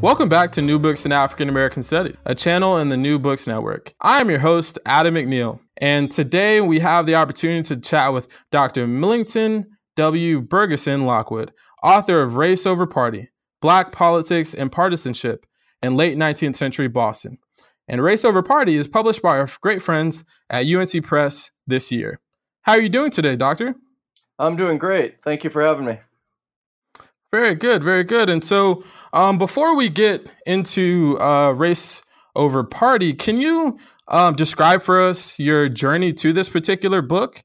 Welcome back to New Books in African American Studies, a channel in the New Books Network. I am your host, Adam McNeil, and today we have the opportunity to chat with Dr. Millington W. Bergeson Lockwood, author of Race Over Party Black Politics and Partisanship in Late 19th Century Boston. And Race Over Party is published by our great friends at UNC Press this year. How are you doing today, Doctor? I'm doing great. Thank you for having me. Very good, very good. And so, um, before we get into uh, race over party, can you um, describe for us your journey to this particular book?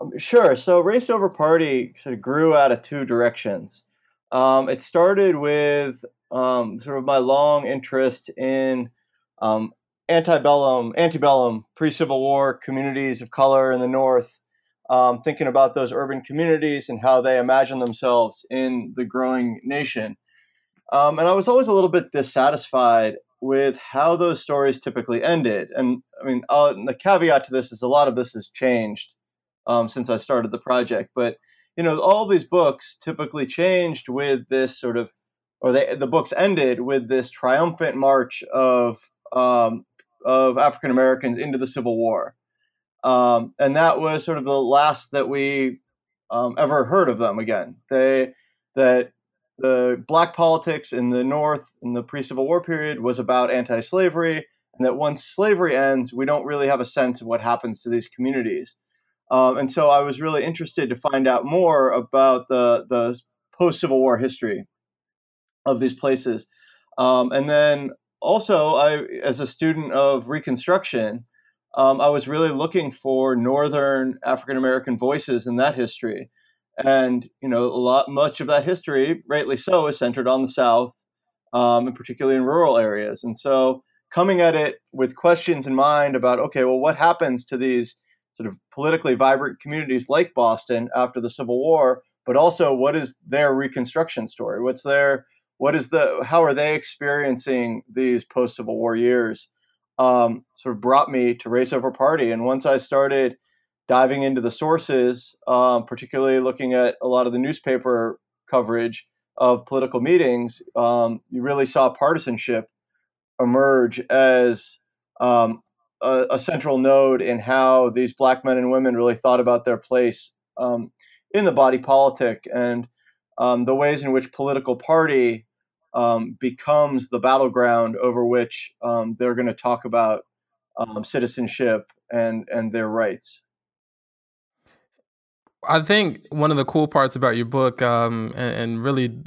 Um, sure. So, race over party sort of grew out of two directions. Um, it started with um, sort of my long interest in um, antebellum, antebellum, pre-Civil War communities of color in the North um, thinking about those urban communities and how they imagine themselves in the growing nation. Um, and I was always a little bit dissatisfied with how those stories typically ended. And I mean, the caveat to this is a lot of this has changed um, since I started the project. But you know, all these books typically changed with this sort of, or they, the books ended with this triumphant march of um, of African Americans into the Civil War. Um, and that was sort of the last that we um, ever heard of them again. They that the black politics in the North in the pre-Civil War period was about anti-slavery, and that once slavery ends, we don't really have a sense of what happens to these communities. Um, and so I was really interested to find out more about the the post-Civil War history of these places. Um, and then also, I, as a student of Reconstruction, um, I was really looking for Northern African American voices in that history. And, you know, a lot, much of that history, rightly so, is centered on the South, um, and particularly in rural areas. And so coming at it with questions in mind about, okay, well, what happens to these sort of politically vibrant communities like Boston after the Civil War, but also what is their Reconstruction story? What's their, what is the, how are they experiencing these post Civil War years? Um, sort of brought me to Race Over Party. And once I started diving into the sources, um, particularly looking at a lot of the newspaper coverage of political meetings, um, you really saw partisanship emerge as um, a, a, central node in how these black men and women really thought about their place um, in the body politic and um, the ways in which political party um, becomes the battleground over which um, they're going to talk about um, citizenship and and their rights. I think one of the cool parts about your book, um, and, and, really,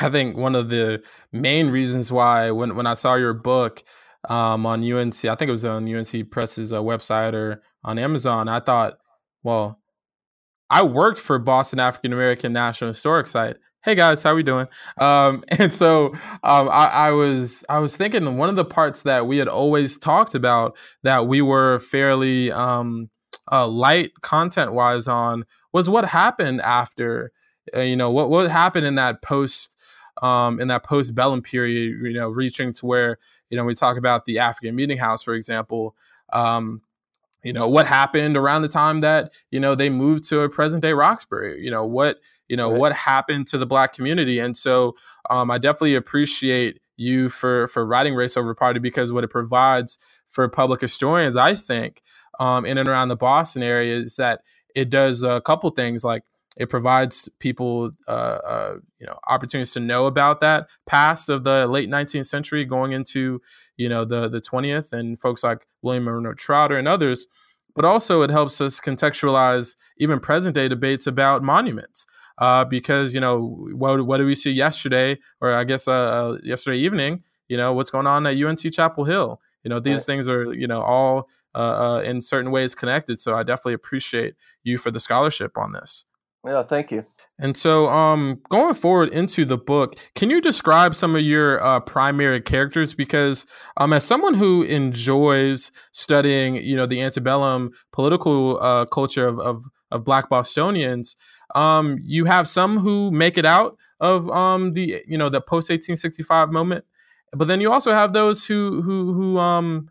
I think one of the main reasons why when when I saw your book um, on UNC, I think it was on UNC Press's uh, website or on Amazon, I thought, well, I worked for Boston African American National Historic Site hey guys how we doing? Um, and so um, I, I, was i was thinking one of the parts that we had always talked about that we were fairly um, uh, light content wise on was what happened after uh, you know what what happened in that post um, in that post bellum period you know reaching to where you know we talk about the african meeting house for example. Um, you know what happened around the time that you know they moved to a present day roxbury you know what you know right. what happened to the black community and so um, i definitely appreciate you for for writing race over party because what it provides for public historians i think um, in and around the boston area is that it does a couple things like it provides people uh, uh, you know opportunities to know about that past of the late 19th century going into you know the the 20th and folks like william monroe trotter and others but also it helps us contextualize even present day debates about monuments uh, because you know what what did we see yesterday or i guess uh, uh yesterday evening you know what's going on at unc chapel hill you know these right. things are you know all uh, uh, in certain ways connected so i definitely appreciate you for the scholarship on this yeah, thank you. And so, um, going forward into the book, can you describe some of your uh, primary characters? Because, um, as someone who enjoys studying, you know, the antebellum political uh, culture of, of, of Black Bostonians, um, you have some who make it out of um, the, you know, the post eighteen sixty five moment, but then you also have those who who who um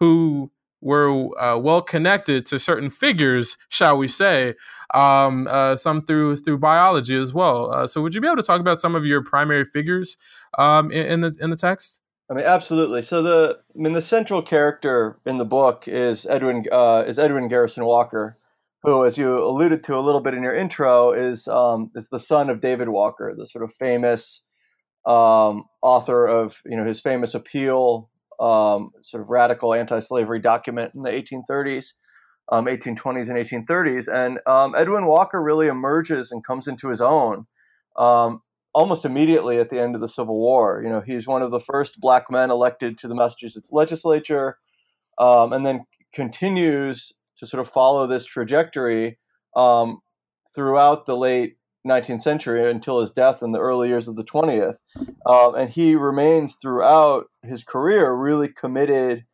who were uh, well connected to certain figures, shall we say, um, uh, some through through biology as well. Uh, so, would you be able to talk about some of your primary figures um, in, in the in the text? I mean, absolutely. So the I mean the central character in the book is Edwin uh, is Edwin Garrison Walker, who, as you alluded to a little bit in your intro, is um, is the son of David Walker, the sort of famous um, author of you know his famous appeal, um, sort of radical anti-slavery document in the 1830s, 1820s um, and 1830s, and um, Edwin Walker really emerges and comes into his own um, almost immediately at the end of the Civil War. You know, he's one of the first black men elected to the Massachusetts legislature, um, and then continues to sort of follow this trajectory throughout the late 19th century until his death in the early years of the 20th. Um, and he remains throughout his career really committed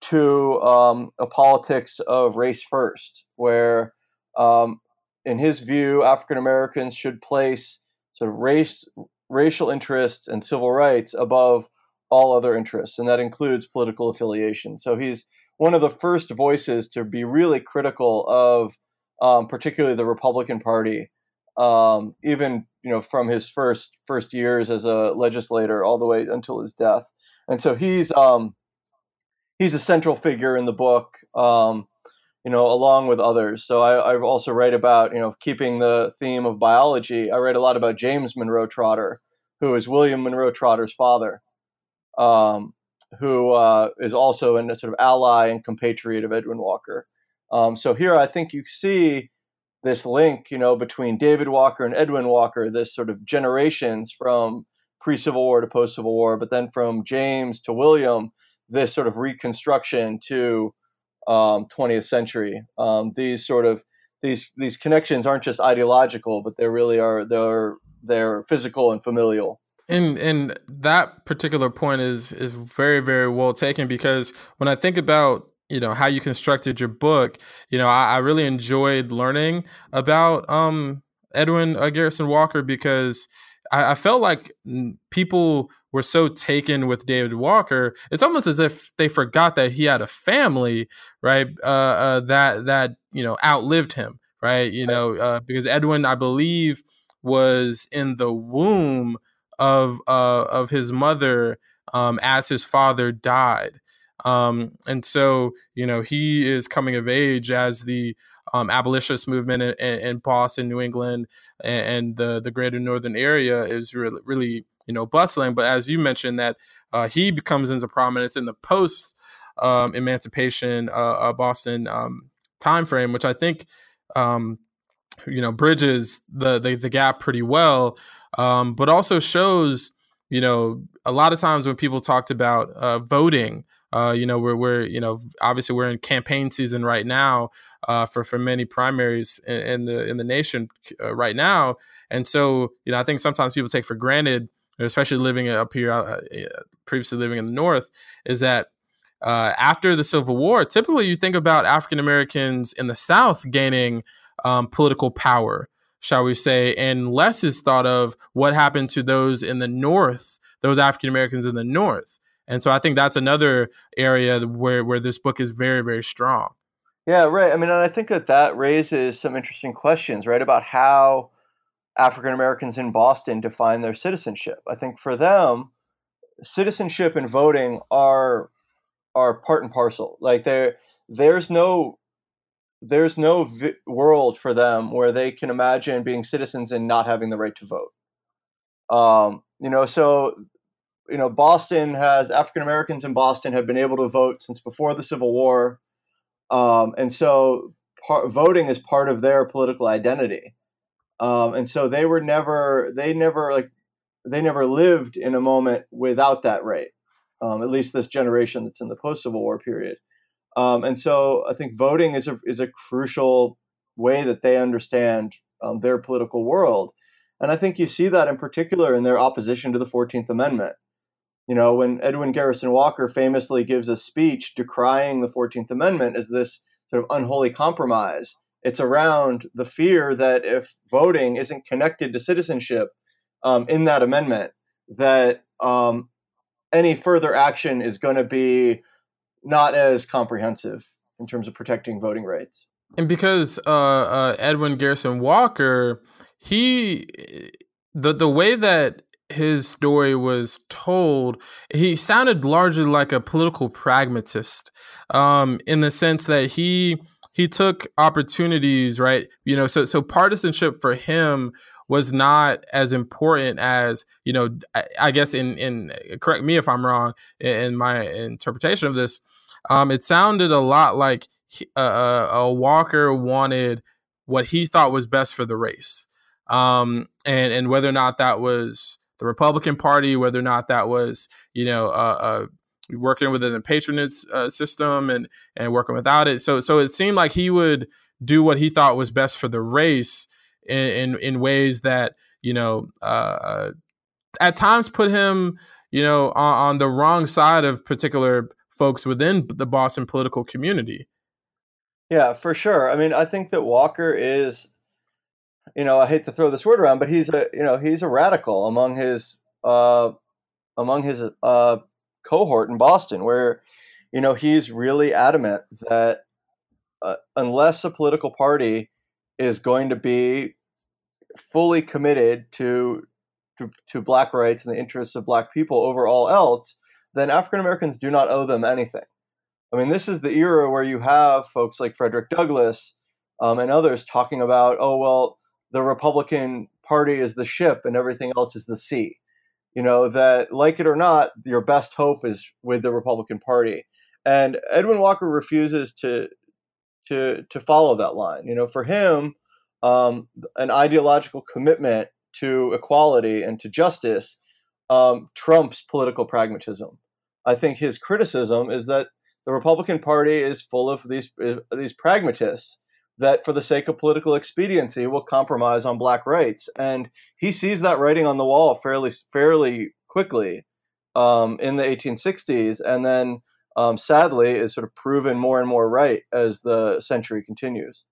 to um, a politics of race first, where, um, in his view, African Americans should place sort of race, racial interests and civil rights above all other interests, and that includes political affiliation. So he's one of the first voices to be really critical of, um, particularly the Republican Party, um, even you know from his first first years as a legislator all the way until his death. And so he's um, he's a central figure in the book. Um, you know, along with others. So I, I also write about, you know, keeping the theme of biology. I write a lot about James Monroe Trotter, who is William Monroe Trotter's father, um, who uh, is also a sort of ally and compatriot of Edwin Walker. Um, so here I think you see this link, you know, between David Walker and Edwin Walker, this sort of generations from pre-Civil War to post-Civil War, but then from James to William, this sort of reconstruction to um, 20th century. Um, these sort of these these connections aren't just ideological, but they really are they're they're physical and familial. And and that particular point is is very very well taken because when I think about you know how you constructed your book, you know I, I really enjoyed learning about um, Edwin uh, Garrison Walker because I, I felt like people were so taken with David Walker, it's almost as if they forgot that he had a family, right? Uh, uh, that that you know outlived him, right? You know, uh, because Edwin, I believe, was in the womb of uh, of his mother um, as his father died, um, and so you know he is coming of age as the um, abolitionist movement in, in, Boston, New England, and, the the greater northern area is really really you know, bustling. But as you mentioned, that uh, he becomes into prominence in the post um, emancipation uh, uh, Boston um, time frame, which I think um, you know bridges the, the, the gap pretty well, um, but also shows you know a lot of times when people talked about uh, voting. Uh, you know, we're, we're, you know, obviously we're in campaign season right now uh, for for many primaries in, in the in the nation uh, right now, and so you know, I think sometimes people take for granted especially living up here, uh, uh, previously living in the North, is that uh, after the Civil War, typically you think about African Americans in the South gaining um, political power, shall we say, and less is thought of what happened to those in the North, those African Americans in the North. And so I think that's another area where, where this book is very, very strong. Yeah, right. I mean, and I think that that raises some interesting questions, right, about how African Americans in Boston define their citizenship. I think for them, citizenship and voting are are part and parcel. Like there, there's no there's no vi- world for them where they can imagine being citizens and not having the right to vote. Um, you know, so you know, Boston has African Americans in Boston have been able to vote since before the Civil War, um, and so voting is part of their political identity. Um, and so they were never they never like they never lived in a moment without that right um, at least this generation that's in the post civil war period. Um, and so i think voting is a is a crucial way that they understand um, their political world. And i think you see that in particular in their opposition to the 14th amendment you know when edwin garrison walker famously gives a speech decrying the 14th amendment as this sort of unholy compromise it's around the fear that if voting isn't connected to citizenship um, in that amendment, that um, any further action is going to be not as comprehensive in terms of protecting voting rights. And because uh, uh, Edwin Garrison Walker, he the the way that his story was told, he sounded largely like a political pragmatist, um, in the sense that he he took opportunities, right? You know, so so partisanship for him was not as important as you know. I, I guess in in correct me if I'm wrong in, my interpretation of this. Um, it sounded a lot like uh, uh, Walker wanted what he thought was best for the race, um, and and whether or not that was the Republican Party, whether or not that was you know uh, uh working within the patronage uh, system and and working without it. So so it seemed like he would do what he thought was best for the race in in, in ways that you know uh, at times put him you know on, on the wrong side of particular folks within the Boston political community. Yeah, for sure. I mean, I think that Walker is, you know, I hate to throw this word around, but he's a, you know, he's a radical among his, uh, among his uh, cohort in Boston where, you know, he's really adamant that uh, unless a political party is going to be fully committed to, to, to black rights and the interests of black people over all else, then African Americans do not owe them anything. I mean, this is the era where you have folks like Frederick Douglass um, and others talking about, oh well, the Republican Party is the ship and everything else is the sea. You know that like it or not your best hope is with the republican party. And edwin walker refuses to to to follow that line. You know for him um, an ideological commitment to equality and to justice um, trumps political pragmatism. I think his criticism is that the republican party is full of these uh, these pragmatists that for the sake of political expediency will compromise on black rights. And he sees that writing on the wall fairly fairly quickly um, in the 1860s and then um, sadly is sort of proven more and more right as the century continues.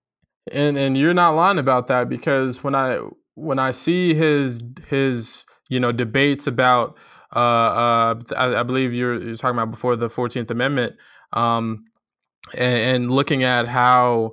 And and you're not lying about that because when i when i see his his you know debates about uh, uh, I, I, believe you're, you're talking about before the 14th amendment um, and, and looking at how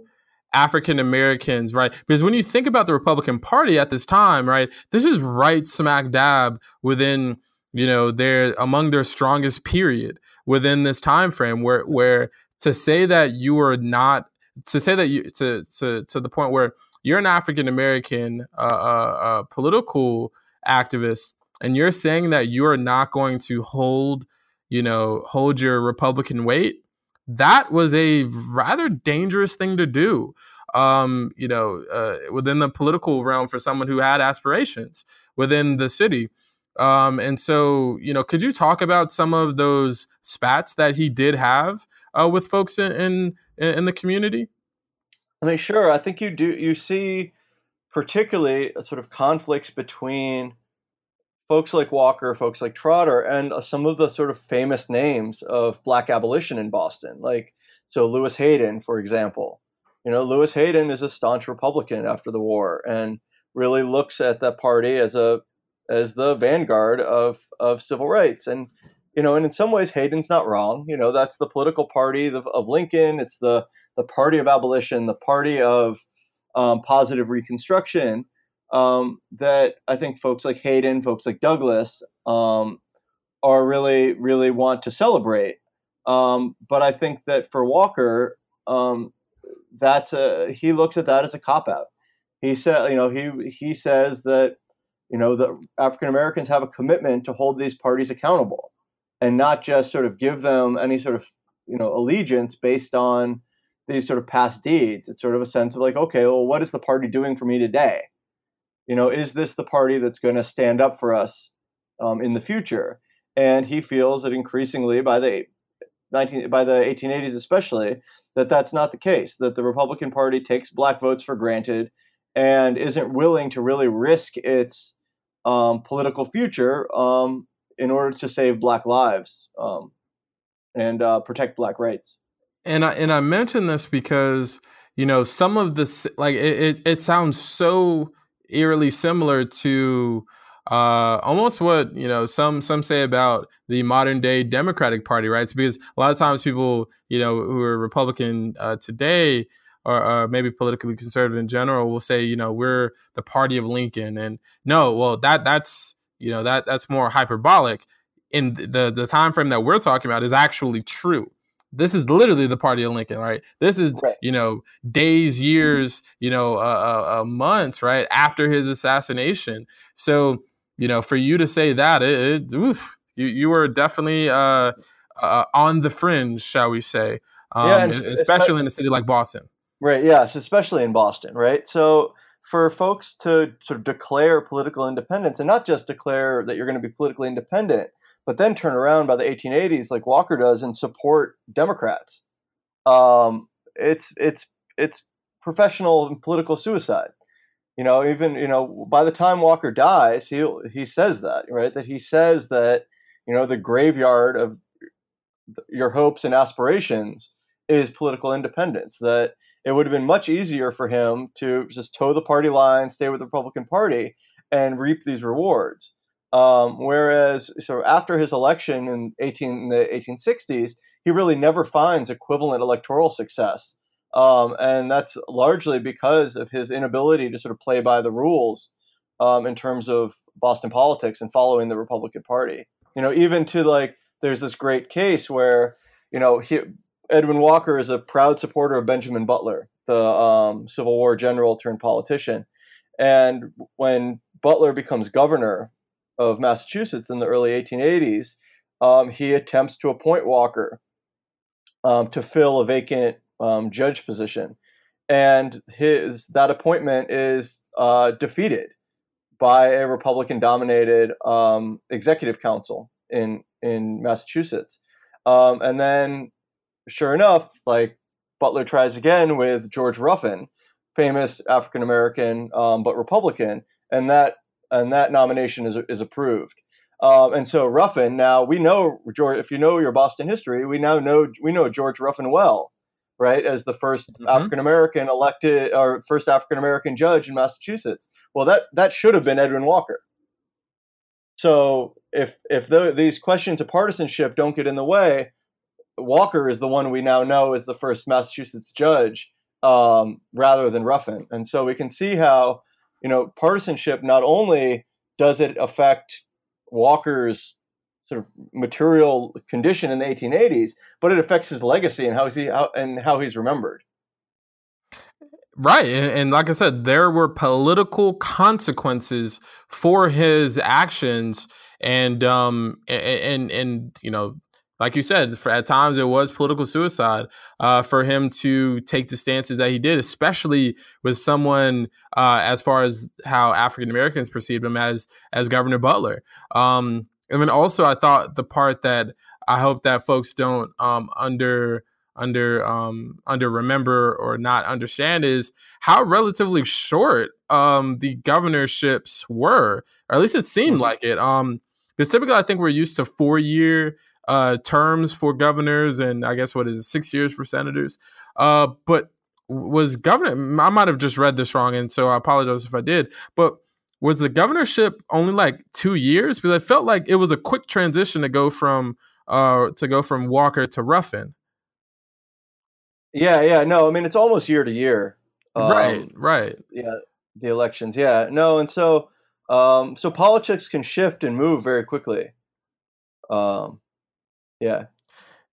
African Americans, right? Because when you think about the Republican Party at this time, right, this is right smack dab within, you know, their among their strongest period within this time frame where where to say that you are not to say that you to to to the point where you're an African American uh, uh, uh, political activist and you're saying that you are not going to hold, you know, hold your Republican weight that was a rather dangerous thing to do. Um, you know, uh, within the political realm for someone who had aspirations within the city. Um, and so, you know, could you talk about some of those spats that he did have uh, with folks in, in in the community? I mean, sure. I think you do. You see, particularly a sort of conflicts between folks like Walker, folks like Trotter, and uh, some of the sort of famous names of black abolition in Boston. Like, so Lewis Hayden, for example. You know, Lewis Hayden is a staunch Republican after the war and really looks at that party as a as the vanguard of of civil rights. And you know, and in some ways, Hayden's not wrong. You know, that's the political party of, of Lincoln. It's the the party of abolition, the party of um, positive reconstruction um, that I think folks like Hayden, folks like Douglass, um, are really, really want to celebrate. Um, but I think that for Walker, um, that's a he looks at that as a cop out. He said, you know, he he says that you know the African Americans have a commitment to hold these parties accountable, and not just sort of give them any sort of you know allegiance based on these sort of past deeds. It's sort of a sense of like, okay, well, what is the party doing for me today? You know, is this the party that's going to stand up for us um, in the future? And he feels that increasingly by the 19 by the 1880s especially that that's not the case that the Republican Party takes black votes for granted and isn't willing to really risk its um, political future um, in order to save black lives um, and uh, protect black rights. And I and I mention this because you know some of this like it, it, it sounds so eerily similar to uh, almost what you know some some say about the modern day Democratic Party, right? So because a lot of times people you know who are Republican uh, today or, or, maybe politically conservative in general will say you know we're the party of Lincoln, and no, well that that's you know that that's more hyperbolic. In the the time frame that we're talking about is actually true. This is literally the party of Lincoln, right? This is right. you know days, years, you know, uh, uh, uh, months, right after his assassination. So you know, for you to say that, it, it oof, you you were definitely uh, uh, on the fringe, shall we say? Um, yeah, especially in a city like Boston. Right. Yes, especially in Boston. Right. So for folks to sort of declare political independence and not just declare that you're going to be politically independent, but then turn around by the 1880s like Walker does and support Democrats. Um, it's it's it's professional and political suicide. You know, even you know by the time Walker dies, he he says that right that he says that you know the graveyard of your hopes and aspirations is political independence. That it would have been much easier for him to just toe the party line, stay with the Republican Party, and reap these rewards. Um, whereas, of after his election in 18 in the 1860s, he really never finds equivalent electoral success, um, and that's largely because of his inability to sort of play by the rules um, in terms of Boston politics and following the Republican Party. You know, even to like, there's this great case where you know he, Edwin Walker is a proud supporter of Benjamin Butler, the um, Civil War general turned politician. And when Butler becomes governor of Massachusetts in the early 1880s, um, he attempts to appoint Walker um, to fill a vacant um, judge position, and his that appointment is uh, defeated by a Republican-dominated um, executive council in in Massachusetts. Um, and then sure enough, like Butler tries again with George Ruffin, famous African American um, but Republican, and that and that nomination is is approved. Um, and so Ruffin now we know George. If you know your Boston history, we now know we know George Ruffin well, right? As the 1st mm-hmm. African American elected or first African American judge in Massachusetts. Well, that that should have been Edwin Walker. So if if the, these questions of partisanship don't get in the way, Walker is the one we now know is the first Massachusetts judge um, rather than Ruffin. And so we can see how, you know, partisanship not only does it affect Walker's sort of material condition in the 1880s, but it affects his legacy and how he how, and how he's remembered. Right, and, and, like I said, there were political consequences for his actions, and um, and and, and you know, like you said, for, at times it was political suicide uh, for him to take the stances that he did, especially with someone uh, as far as how African Americans perceived him as as Governor Butler. Um, and then also, I thought the part that I hope that folks don't um, under under um, under remember or not understand is how relatively short um, the governorships were, or at least it seemed mm-hmm. like it. Um, because typically, I think we're used to four year uh, terms for governors, and I guess what is it, six years for senators. Uh, but was governor? I might have just read this wrong, and so I apologize if I did. But was the governorship only like two years? Because I felt like it was a quick transition to go from uh, to go from Walker to Ruffin. Yeah, yeah, no, I mean it's almost year to year. Um, right, right. Yeah, the elections. Yeah, no, and so um, so politics can shift and move very quickly. Um, yeah.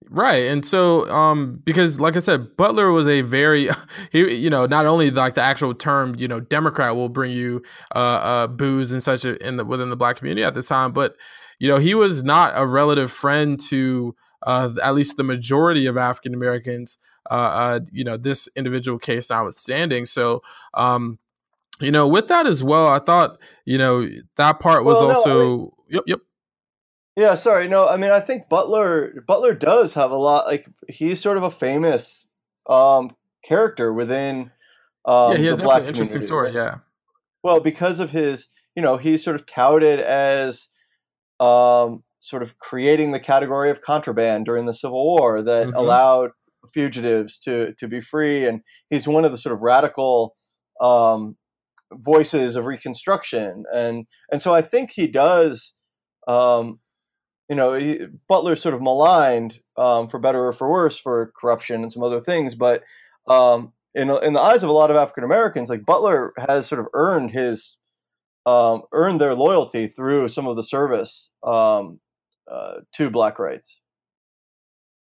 Right. And so um because like I said Butler was a very he you know not only like the actual term you know Democrat will bring you uh uh booze and such in the within the black community at this time but you know he was not a relative friend to uh at least the majority of African Americans uh, uh you know this individual case notwithstanding so um you know with that as well I thought you know that part was well, also no, I mean, yep yep yeah, sorry. No, I mean I think Butler Butler does have a lot like he's sort of a famous um character within um Yeah, he has the black interesting story, yeah. Well, because of his, you know, he's sort of touted as um sort of creating the category of contraband during the Civil War that mm-hmm. allowed fugitives to to be free and he's one of the sort of radical um voices of reconstruction and and so I think he does um, you know, he, Butler's sort of maligned um, for better or for worse for corruption and some other things, but um, in in the eyes of a lot of African Americans, like Butler has sort of earned his um, earned their loyalty through some of the service um, uh, to black rights.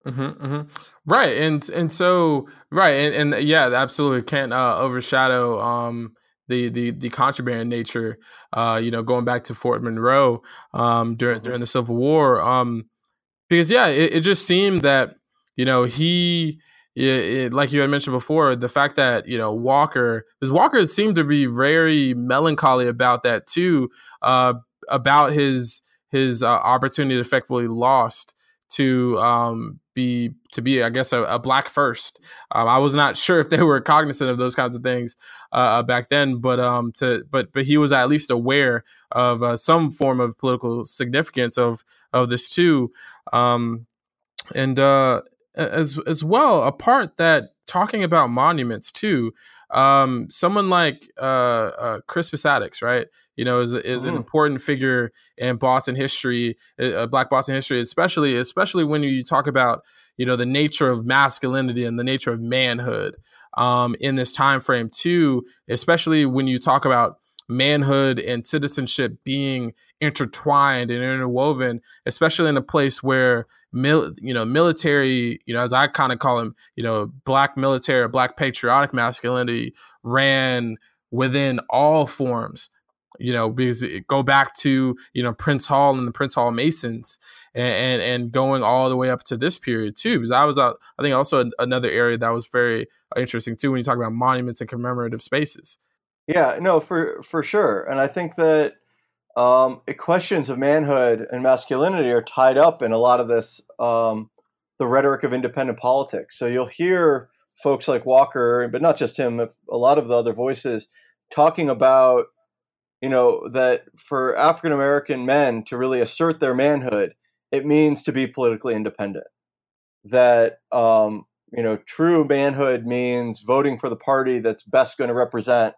Mm-hmm, mm-hmm. Right, and and so right, and, and yeah, absolutely can't uh, overshadow um, the the the contraband nature. Uh, you know, going back to Fort Monroe um, during mm-hmm. during the Civil War, um, because yeah, it, it just seemed that you know he it, it, like you had mentioned before, the fact that you know Walker, because Walker seemed to be very melancholy about that too, uh, about his his uh, opportunity effectively lost to um, be to be, I guess, a, a black first. Um, I was not sure if they were cognizant of those kinds of things uh, uh, back then, but um, to but but he was at least aware of uh, some form of political significance of of this too, um, and uh, as as well a part that talking about monuments too um, someone like uh, uh, Crispus Attucks, right? You know, is is mm-hmm. an important figure in Boston history, uh, Black Boston history, especially especially when you talk about you know the nature of masculinity and the nature of manhood um, in this time frame too. Especially when you talk about manhood and citizenship being intertwined and interwoven, especially in a place where mil, you know military, you know, as I kind of call them, you know, black military black patriotic masculinity ran within all forms. You know, because go back to you know Prince Hall and the Prince Hall Masons, and, and, and going all the way up to this period too. Because I was, uh, I think, also another area that was very interesting too when you talk about monuments and commemorative spaces. Yeah, no, for for sure, and I think that um, questions of manhood and masculinity are tied up in a lot of this um, the rhetoric of independent politics. So you'll hear folks like Walker, but not just him, a lot of the other voices talking about you know that for African American men to really assert their manhood, it means to be politically independent. That um, you know, true manhood means voting for the party that's best going to represent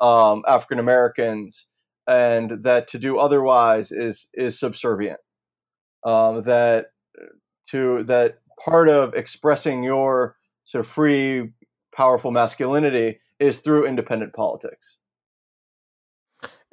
um, African Americans, and that to do otherwise is is subservient. Um, that to that part of expressing your sort of free, powerful masculinity is through independent politics.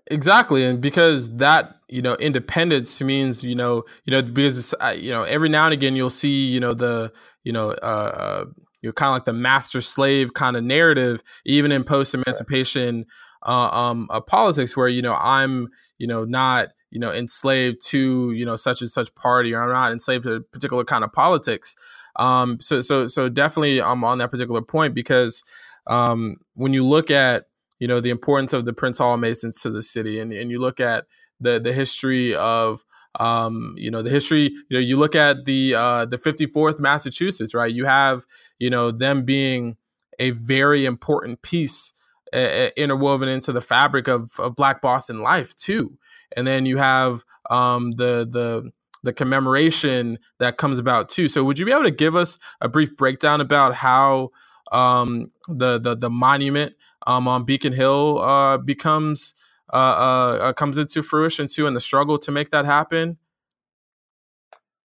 Exactly, and because that you know independence means you know you know because you know every now and again you'll see you know the you know uh, uh you know, kind of like the master slave kind of narrative, even in post emancipation uh, um, uh, politics, where you know I'm you know not you know enslaved to you know such and such party, or I'm not enslaved to a particular kind of politics. Um, so so so definitely I'm on that particular point because um, when you look at you know the importance of the Prince Hall Masons to the city, and, and you look at the the history of um, you know the history you know you look at the uh, the 54th massachusetts right? You have you know them being a very important piece uh, interwoven into the fabric of, of black boston life too. And then you have um, the the the commemoration that comes about too. So would you be able to give us a brief breakdown about how um, the, the the monument um, on beacon hill uh, becomes uh, uh, uh, comes into fruition too, and the struggle to make that happen?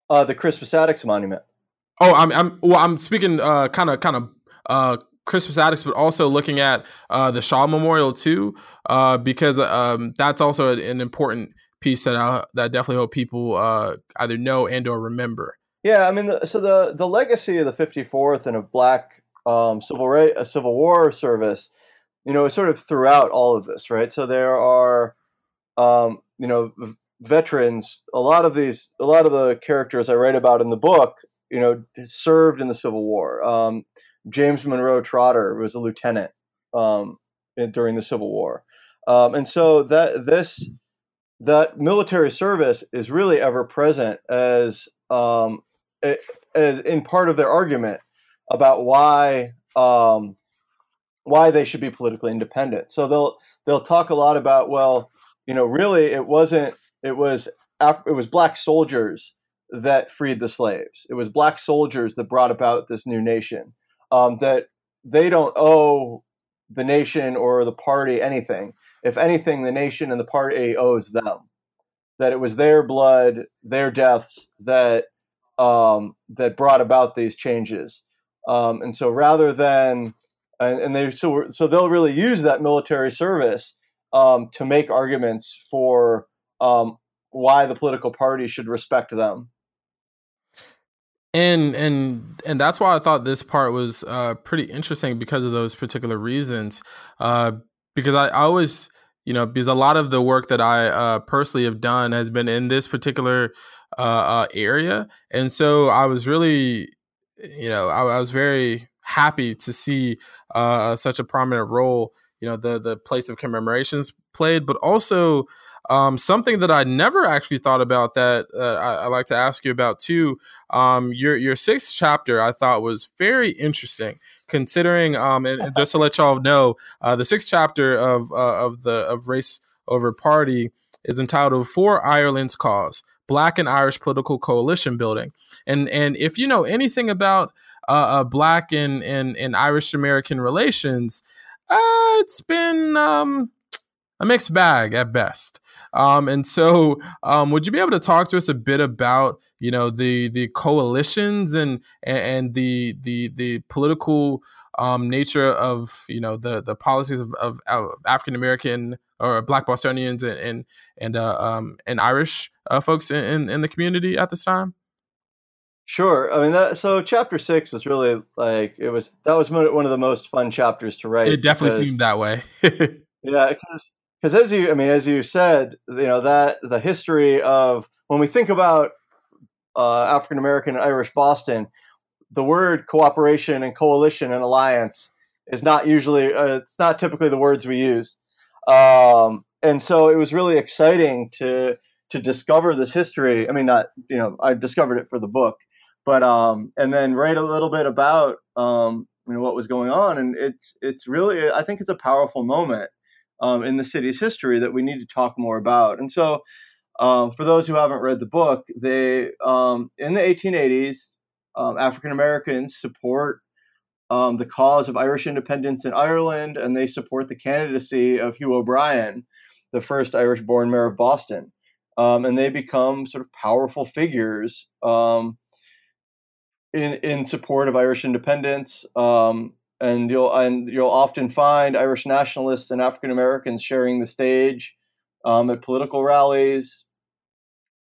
Uh, the Crispus Attucks Monument. Oh, I'm, I'm well. I'm speaking kind of kind of uh, Crispus Attucks, but also looking at uh, the Shaw Memorial too, uh, because um, that's also an important piece that I that I definitely hope people uh, either know and or remember. Yeah, I mean, the, so the the legacy of the 54th and of Black um, civil right, a Civil War service you know, sort of throughout all of this, right? So there are, um, you know, veterans. A lot of these, a lot of the characters I write about in the book, you know, served in the Civil War. Um, James Monroe Trotter was a lieutenant um, in, during the Civil War, um, and so that this that military service is really ever present as um, as in part of their argument about why um, why they should be politically independent. So they'll they'll talk a lot about well, you know, really it wasn't it was it was black soldiers that freed the slaves. It was black soldiers that brought about this new nation. Um, that they don't owe the nation or the party anything. If anything, the nation and the party owes them. That it was their blood, their deaths that um, that brought about these changes. Um, and so rather than and, and they so so they'll really use that military service um, to make arguments for um, why the political party should respect them. And and and that's why I thought this part was uh, pretty interesting because of those particular reasons. Uh, because I, I always you know because a lot of the work that I uh, personally have done has been in this particular uh, uh, area, and so I was really you know I, I was very happy to see uh, such a prominent role you know the the place of commemorations played, but also um, something that I never actually thought about that uh, I, would like to ask you about too. Um, your your sixth chapter I thought was very interesting, considering um, and, and just to let y'all know, uh, the sixth chapter of uh, of the of race over party is entitled "For Ireland's Cause: Black and Irish Political Coalition Building," and and if you know anything about uh, uh Black and, and and Irish American relations, uh, it's been um, a mixed bag at best. Um, and so, um, would you be able to talk to us a bit about you know the the coalitions and and the the the political um, nature of you know the the policies of, of, of African American or Black Bostonians and and and, uh, um, and Irish uh, folks in, in the community at this time? Sure. I mean, that, so chapter six was really like it was. That was one of the most fun chapters to write. It definitely because, seemed that way. yeah, because as you, I mean, as you said, you know that the history of when we think about uh, African American and Irish Boston, the word cooperation and coalition and alliance is not usually, uh, it's not typically the words we use, um, and so it was really exciting to to discover this history. I mean, not you know, I discovered it for the book, but um, and then write a little bit about um, you know what was going on, and it's it's really, I think it's a powerful moment um, in the city's history that we need to talk more about. And so, um, for those who haven't read the book, they um, in the 1880s, um, African Americans support um, the cause of Irish independence in Ireland, and they support the candidacy of Hugh O'Brien, the first Irish-born mayor of Boston. Um, and they become sort of powerful figures in in support of Irish independence. Um, and you'll and you'll often find Irish nationalists and African Americans sharing the stage um, at political rallies,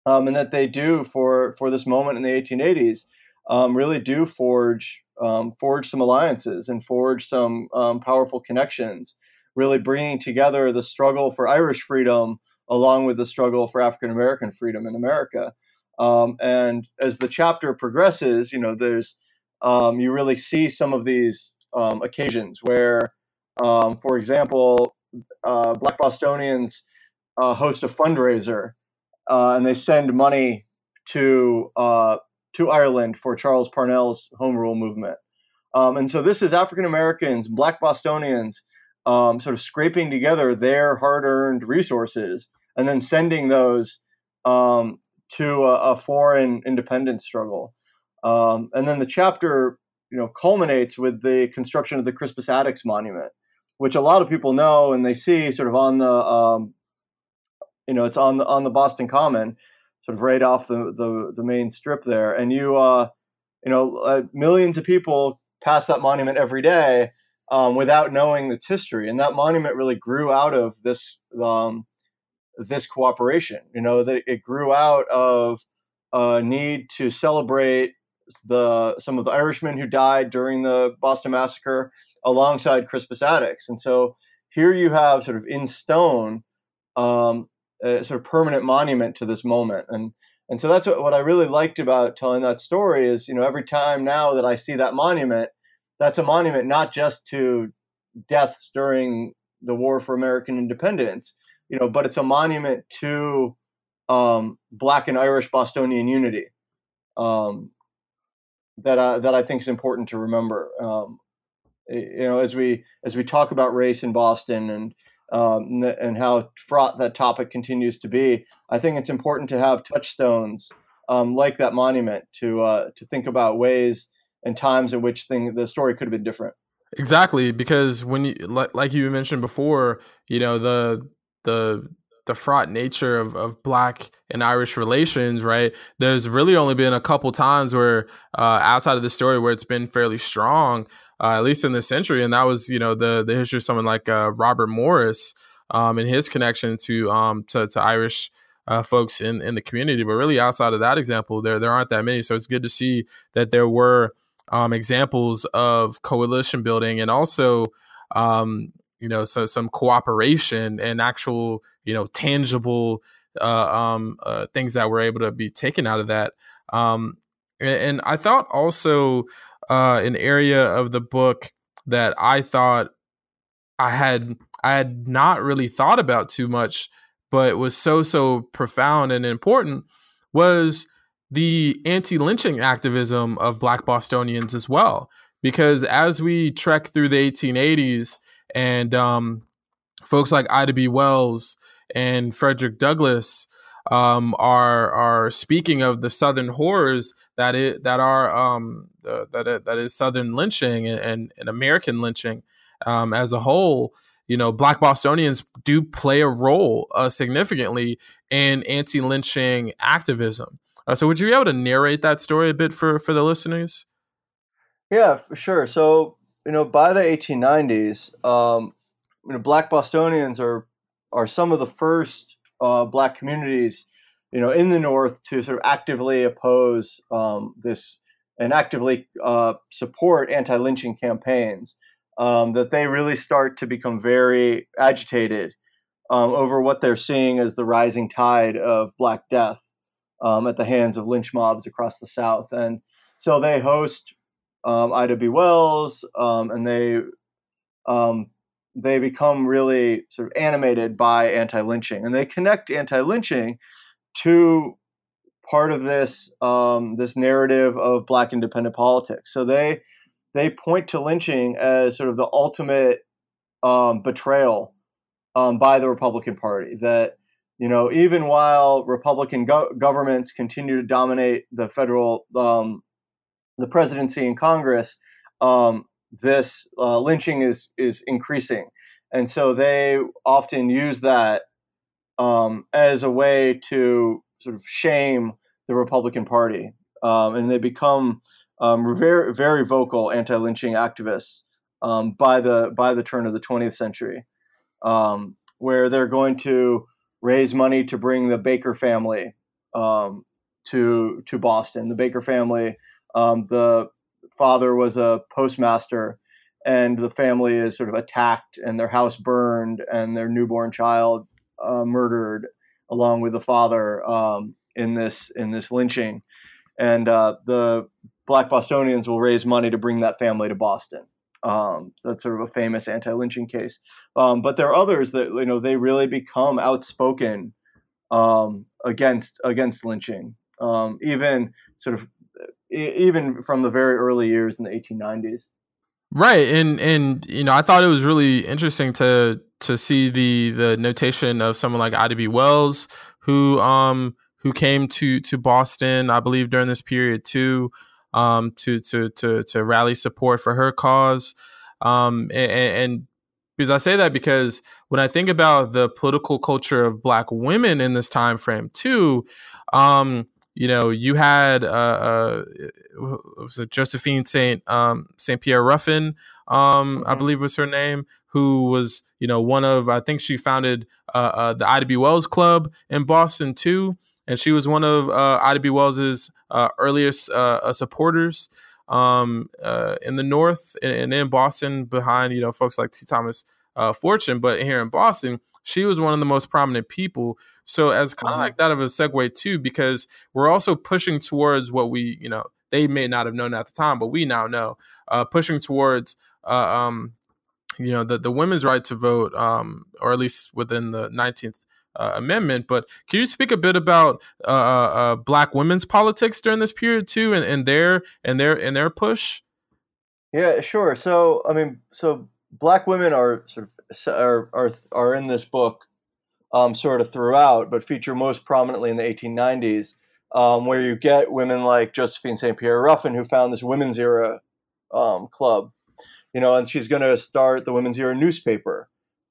um, and that they do for for this moment in the 1880s um, really do forge um, forge some alliances and forge some um, powerful connections, really bringing together the struggle for Irish freedom along with the struggle for African American freedom in America. Um, and as the chapter progresses, you know, there's you really see some of these um, occasions where, um, for example, uh, Black Bostonians uh, host a fundraiser uh, and they send money to uh, to Ireland for Charles Parnell's Home Rule movement. Um, and so this is African Americans, Black Bostonians, um, sort of scraping together their hard-earned resources and then sending those um, to a, a, foreign independence struggle. Um, and then the chapter you know culminates with the construction of the Crispus Attucks Monument, which a lot of people know and they see sort of on the um, you know it's on the on the Boston Common, sort of right off the the, the main strip there, and you uh, you know uh, millions of people pass that monument every day um, without knowing its history, and that monument really grew out of this um, this cooperation. You know that it grew out of a need to celebrate the some of the Irishmen who died during the Boston Massacre alongside Crispus Attucks. And so here you have sort of in stone um, a sort of permanent monument to this moment. And and so that's what, what I really liked about telling that story is, you know, every time now that I see that monument, that's a monument not just to deaths during the War for American Independence, you know, but it's a monument to um, Black and Irish Bostonian unity. Um, that I, that I think is important to remember. Um, you know, as we as we talk about race in Boston and um, and how fraught that topic continues to be, I think it's important to have touchstones um, like that monument to uh, to think about ways and times in which thing the story could have been different. Exactly, because when you like, like you mentioned before, you know the the the fraught nature of, of black and Irish relations, right? There's really only been a couple times where uh, outside of the story where it's been fairly strong, uh, at least in this century, and that was you know the the history of someone like uh, Robert Morris. um, and his connection to um, to, to Irish uh, folks in, in the community. But really, outside of that example, there there aren't that many. So it's good to see that there were um, examples of coalition building and also um, you know so some cooperation and actual you know tangible uh, um, uh, things that were able to be taken out of that. Um, and, and, I thought also uh, an area of the book that I thought I had I had not really thought about too much, but was so so profound and important was the anti-lynching activism of Black Bostonians as well. Because as we trek through the 1880s, and um, folks like Ida B. Wells and Frederick Douglass um, are are speaking of the Southern horrors that it that are um, that that is Southern lynching and, and, and American lynching um, as a whole. You know, Black Bostonians do play a role uh, significantly in anti-lynching activism. Uh, so, would you be able to narrate that story a bit for for the listeners? Yeah, for sure. So, you know, by the 1890s, um, you know, Black Bostonians are are some of the first uh, Black communities, you know, in the North to sort of actively oppose um, this and actively uh, support anti-lynching campaigns. Um, that they really start to become very agitated um, over what they're seeing as the rising tide of Black death um, at the hands of lynch mobs across the South, and so they host um, Ida B. Wells, um, and they um, they become really sort of animated by anti-lynching, and they connect anti-lynching to part of this um, this narrative of Black independent politics. So they they point to lynching as sort of the ultimate um, betrayal by the Republican Party. That you know, even while Republican go- governments continue to dominate the federal um, the presidency and Congress, um, this uh, lynching is is increasing, and so they often use that um, as a way to sort of shame the Republican Party, um, and they become um, very very vocal anti-lynching activists um, by the by the turn of the 20th century, um, where they're going to raise money to bring the Baker family to to Boston. The Baker family um, the father was a postmaster, and the family is sort of attacked, and their house burned, and their newborn child uh, murdered, along with the father um, in this in this lynching. And uh, the Black Bostonians will raise money to bring that family to Boston. Um, so that's sort of a famous anti-lynching case. Um, but there are others that you know they really become outspoken um, against against lynching. Um, even sort of even from the very early years in the 1890s. Right, and and you know, I thought it was really interesting to to see the the notation of someone like Ida B. Wells, who um who came to to Boston, I believe, during this period too, um, to to to to rally support for her cause, um, and, and because I say that because when I think about the political culture of Black women in this time frame too, um, you know, you had uh, uh was it Josephine Saint um, Saint Pierre Ruffin, um, mm-hmm. I believe was her name, who was you know one of I think she founded uh, uh, the Ida B. Wells Club in Boston too, and she was one of uh, Ida B. Wells's uh, earliest uh, uh, supporters um, uh, in the North and, and, in Boston, behind you know folks like T. Thomas uh, Fortune. But here in Boston, she was one of the most prominent people so as kind of mm-hmm. like that of a segue too, because we're also pushing towards what we, you know, they may not have known at the time, but we now know, uh, pushing towards, uh, um, you know, the the women's right to vote, um, or at least within the 19th uh, Amendment. But can you speak a bit about uh, uh, uh, Black women's politics during this period too, and, and their and their and their push? Yeah, sure. So I mean, so Black women are sort of are are, are in this book um, sort of throughout, but feature most prominently in the 1890s, um, where you get women like Josephine St. Pierre Ruffin, who found this women's era um, club, you know, and she's going to start the women's era newspaper.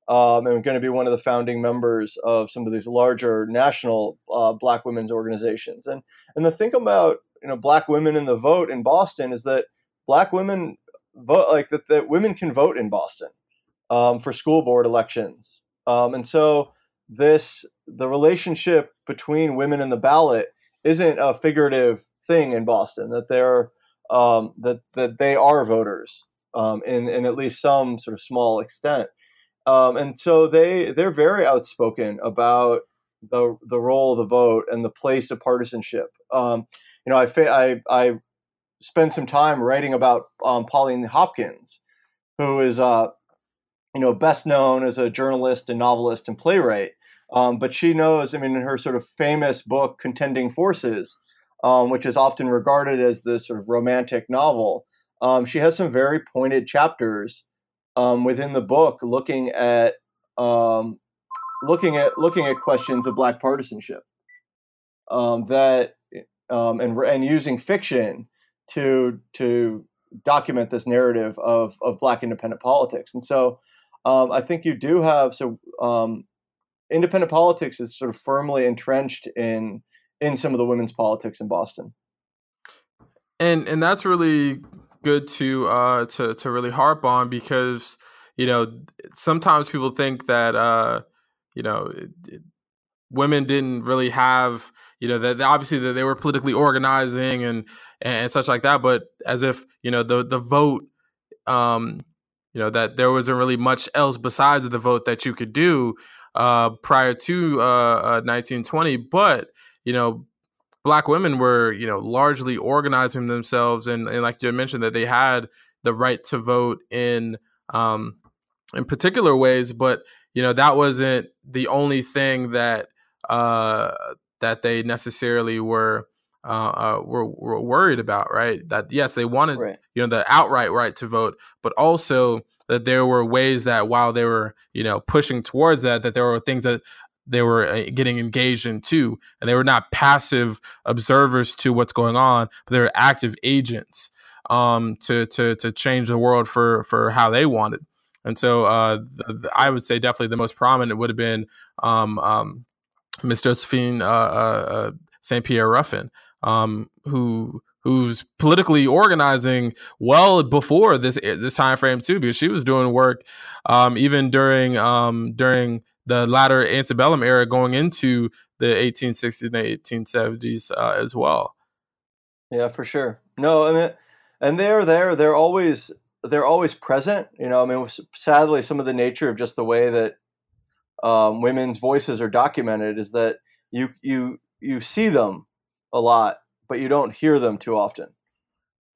Um, and going to be one of the founding members of some of these larger national uh, Black women's organizations. And and the thing about you know Black women in the vote in Boston is that Black women vote like that, that women can vote in Boston um, for school board elections Um, and so this the relationship between women and the ballot isn't a figurative thing in Boston. That they're um, that that they are voters um, in in at least some sort of small extent. Um, and so they they're very outspoken about the the role of the vote and the place of partisanship. Um, you know, I I I spent some time writing about um, Pauline Hopkins, who is uh, you know best known as a journalist and novelist and playwright. Um, but she knows, I mean, in her sort of famous book "Contending Forces," um, which is often regarded as this sort of romantic novel, um, she has some very pointed chapters um, within the book looking at um, looking at looking at questions of black partisanship um, that and and using fiction to to document this narrative of of black independent politics. And so I think you do have so independent politics is sort of firmly entrenched in in some of the women's politics in Boston. And and that's really good to uh to to really harp on because you know sometimes people think that uh you know it, it, women didn't really have you know that obviously that they were politically organizing and and such like that but as if you know the the vote um you know that there wasn't really much else besides the vote that you could do uh prior to uh, uh 1920 but you know black women were you know largely organizing themselves and, and like you mentioned that they had the right to vote in um in particular ways but you know that wasn't the only thing that uh, that they necessarily were uh, uh, were, were worried about, right? That yes, they wanted right. you know the outright right to vote, but also that there were ways that while they were you know pushing towards that, that there were things that they were uh, getting engaged in too, and they were not passive observers to what's going on, but they were active agents um, to to to change the world for for how they wanted. And so uh, I would say definitely the most prominent would have been um, um, Miss Josephine uh, uh, uh St. Pierre Ruffin, um, who who's politically organizing well before this this time frame too, because she was doing work um, even during um, during the latter antebellum era, going into the 1860s and 1870s uh, as well. Yeah, for sure. No, I mean, and they're there. They're always they're always present. You know, I mean, sadly, some of the nature of just the way that um, women's voices are documented is that you you you see them a lot, but you don't hear them too often.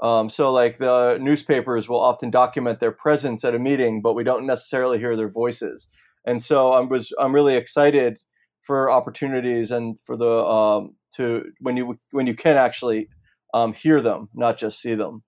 Um, so, like the newspapers will often document their presence at a meeting, but we don't necessarily hear their voices. And so, I was I'm really excited for opportunities and for the um, to when you when you can actually um, hear them, not just see them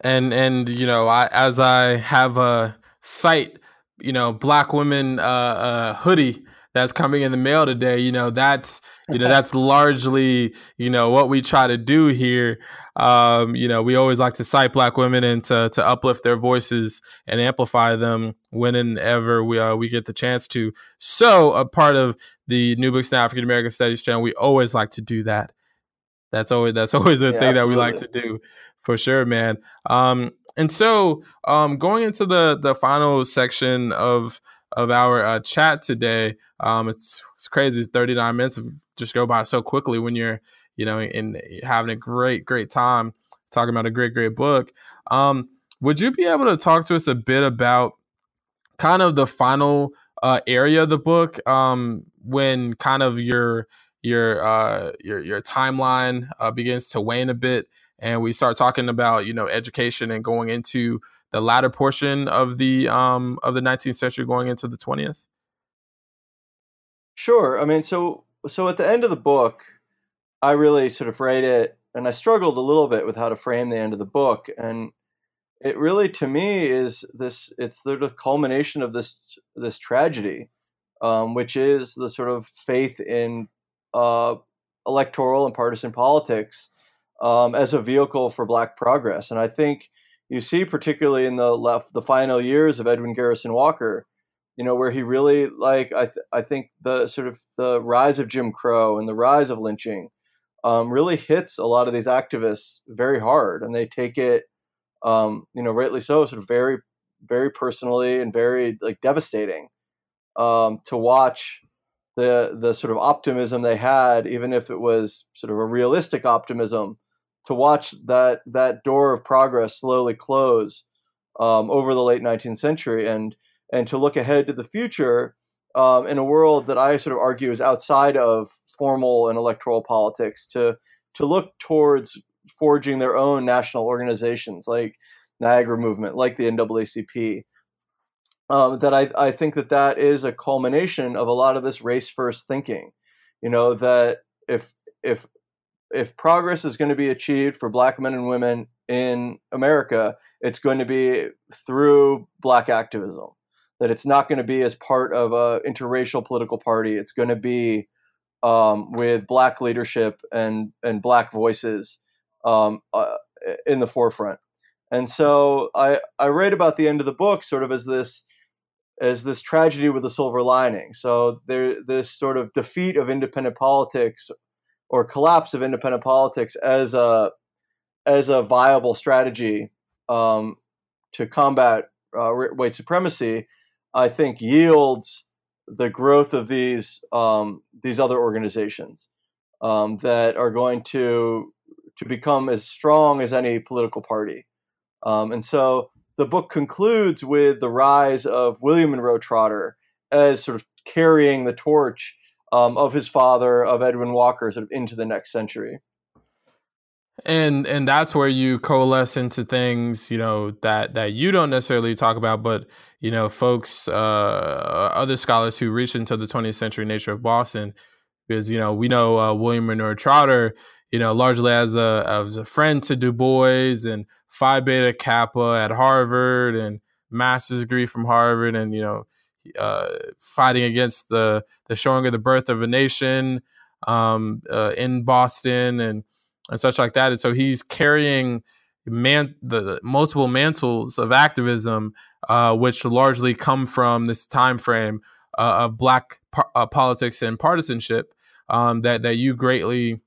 and and you know I as I have a cite you know black women uh, uh, hoodie that's coming in the mail today you know that's you know that's largely you know what we try to do here um, you know we always like to cite black women and to, to uplift their voices and amplify them whenever we uh, we get the chance to so a part of the new books now african american studies channel we always like to do that that's always that's always a yeah, thing absolutely. that we like to do for sure, man. Um, and so um, going into the the final section of of our uh, chat today, um, it's it's crazy. Thirty nine minutes just go by so quickly when you're you know in having a great great time talking about a great great book. Um, would you be able to talk to us a bit about kind of the final uh, area of the book um, when kind of your your uh, your your timeline uh, begins to wane a bit and we start talking about you know education and going into the latter portion of the um of the 19th century going into the 20th sure i mean so so at the end of the book i really sort of write it and i struggled a little bit with how to frame the end of the book and it really to me is this it's the, culmination of this this tragedy um, which is the sort of faith in uh, electoral and partisan politics um, as a vehicle for Black progress. And I think you see, particularly in the left, the final years of Edwin Garrison Walker, you know, where he really like I th- I think the sort of the rise of Jim Crow and the rise of lynching um, really hits a lot of these activists very hard, and they take it, um, you know, rightly so, sort of very very personally and very like devastating. um, to watch the the sort of optimism they had, even if it was sort of a realistic optimism, to watch that that door of progress slowly close um, over the late 19th century, and and to look ahead to the future um, in a world that I sort of argue is outside of formal and electoral politics, to to look towards forging their own national organizations like Niagara Movement, like the NAACP, um, that I, I think that that is a culmination of a lot of this race first thinking. You know that if if if progress is going to be achieved for black men and women in America, it's going to be through black activism. That it's not going to be as part of a interracial political party. It's going to be um, with black leadership and and black voices um, uh, in the forefront. And so I I write about the end of the book sort of as this as this tragedy with a silver lining. So there, this sort of defeat of independent politics or collapse of independent politics as a as a viable strategy um, to combat uh, white supremacy, I think yields the growth of these um, these other organizations um, that are going to to become as strong as any political party. Um, and so the book concludes with the rise of William Monroe Trotter as sort of carrying the torch um, of his father, of Edwin Walker, sort of into the next century. And and that's where you coalesce into things, you know, that that you don't necessarily talk about, but you know, folks, uh, other scholars who reach into the 20th century nature of Boston, because you know we know uh, William Monroe Trotter, you know, largely as a as a friend to Du Bois and Phi Beta Kappa at Harvard and master's degree from Harvard, and you know, uh, fighting against the the showing of the birth of a nation um, uh, in Boston and and such like that. And so he's carrying man the, the multiple mantles of activism, uh, which largely come from this time frame uh, of black uh, politics and partisanship um, that that you greatly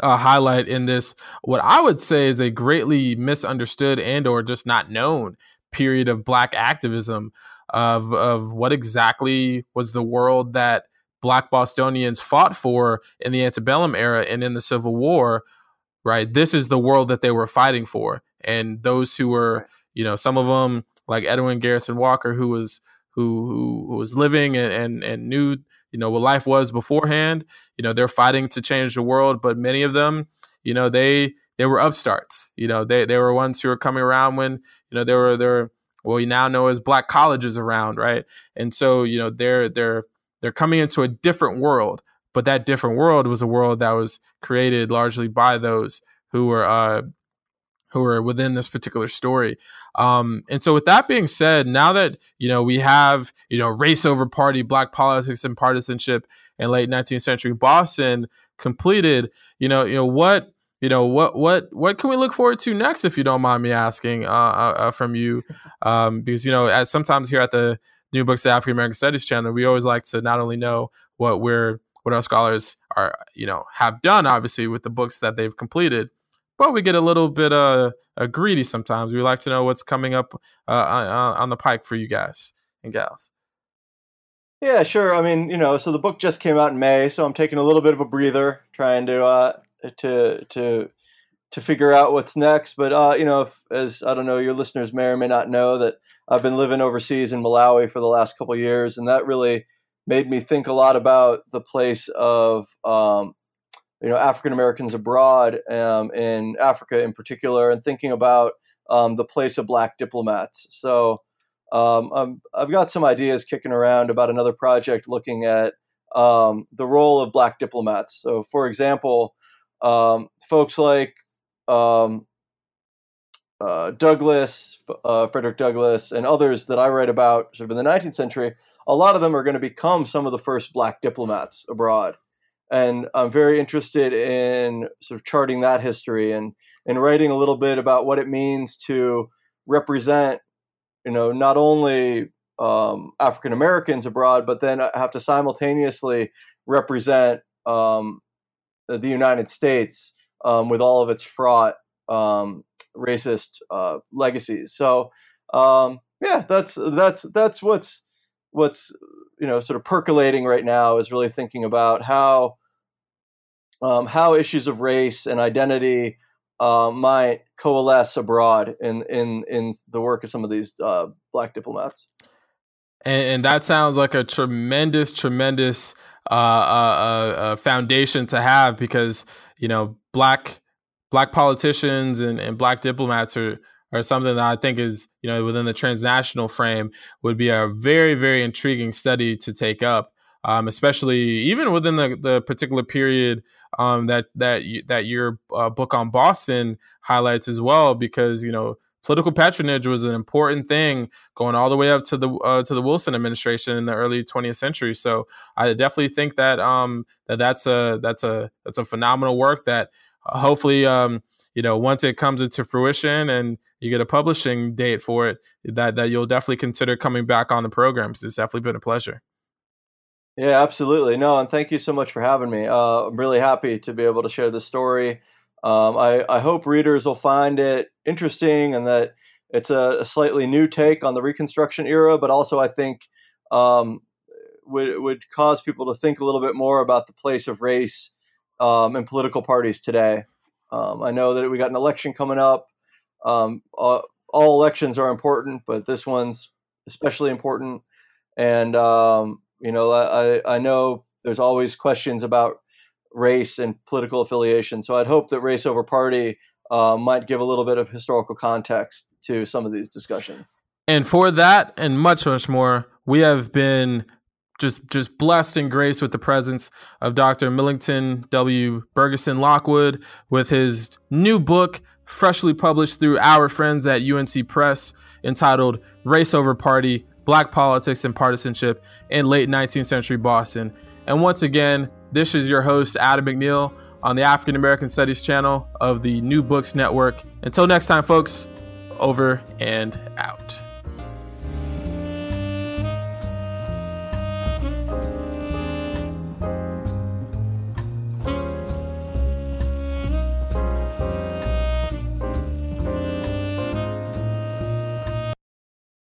uh, highlight in this what I would say is a greatly misunderstood and or just not known period of black activism of of what exactly was the world that black Bostonians fought for in the antebellum era and in the Civil War, right? This is the world that they were fighting for. And those who were, you know, some of them like Edwin Garrison Walker, who was who who, was living and, and and knew you know what life was beforehand you know they're fighting to change the world but many of them you know they they were upstarts you know they they were ones who were coming around when you know there were there well you now know as black colleges around right and so you know they're they're they're coming into a different world but that different world was a world that was created largely by those who were uh who are within this particular story. Um, and so, with that being said, now that you know we have you know race over party, black politics, and partisanship in late 19th century Boston completed, you know, you know what. You know what? What? What can we look forward to next? If you don't mind me asking, uh, uh, uh from you, um, because you know, as sometimes here at the New Books of African American Studies channel, we always like to not only know what we're what our scholars are, you know, have done, obviously with the books that they've completed, but we get a little bit uh, uh, greedy sometimes. We like to know what's coming up uh, on, on the pike for you guys and gals. Yeah, sure. I mean, you know, so the book just came out in May, so I'm taking a little bit of a breather, trying to uh, to to to figure out what's next. But uh, you know, if, as I don't know, your listeners may or may not know that I've been living overseas in Malawi for the last couple years, and that really made me think a lot about the place of um, you know African Americans abroad um, in Africa in particular, and thinking about um, the place of Black diplomats. So um, i have got some ideas kicking around about another project looking at um, the role of Black diplomats. So, for example, um, folks like um, uh, Douglass, uh, Frederick Douglass, and others that I write about sort of in the 19th century, a lot of them are going to become some of the first black diplomats abroad. And I'm very interested in sort of charting that history and and writing a little bit about what it means to represent, you know, not only um, African Americans abroad, but then have to simultaneously represent um, the United States um, with all of its fraught um, racist uh, legacies. So um, yeah, that's that's that's what's what's you know sort of percolating right now is really thinking about how um, how issues of race and identity uh, might coalesce abroad in in in the work of some of these uh, black diplomats. And, and, that sounds like a tremendous, tremendous uh, uh, uh, foundation to have because you know black black politicians and, and black diplomats are are something that I think is you know within the transnational frame would be a very very intriguing study to take up, um, especially even within the, the particular period um, that that you, that your uh, book on Boston highlights as well, because you know political patronage was an important thing going all the way up to the uh, to the Wilson administration in the early 20th century. So I definitely think that um, that that's a that's a that's a phenomenal work that uh, hopefully um, you know once it comes into fruition and you get a publishing date for it, that that you'll definitely consider coming back on the program. because It's definitely been a pleasure. Yeah, absolutely. No, and thank you so much for having me. Uh, I'm really happy to be able to share this story. Um, I, I, hope readers will find it interesting and that it's a, a, slightly new take on the Reconstruction era, but also I think um, would, would cause people to think a little bit more about the place of race um, in political parties today. Um, I know that we got an election coming up. Um, all, all, elections are important, but this one's especially important. And um, you know, I, I know there's always questions about race and political affiliation. So I'd hope that race over party uh, might give a little bit of historical context to some of these discussions. And for that and much, much more, we have been just just blessed and graced with the presence of Dr. Millington W. Bergeson Lockwood with his new book, freshly published through our friends at UNC Press, entitled Race Over Party Black Politics and Partisanship in Late 19th Century Boston. And once again, this is your host, Adam McNeil, on the African American Studies channel of the New Books Network. Until next time, folks, over and out.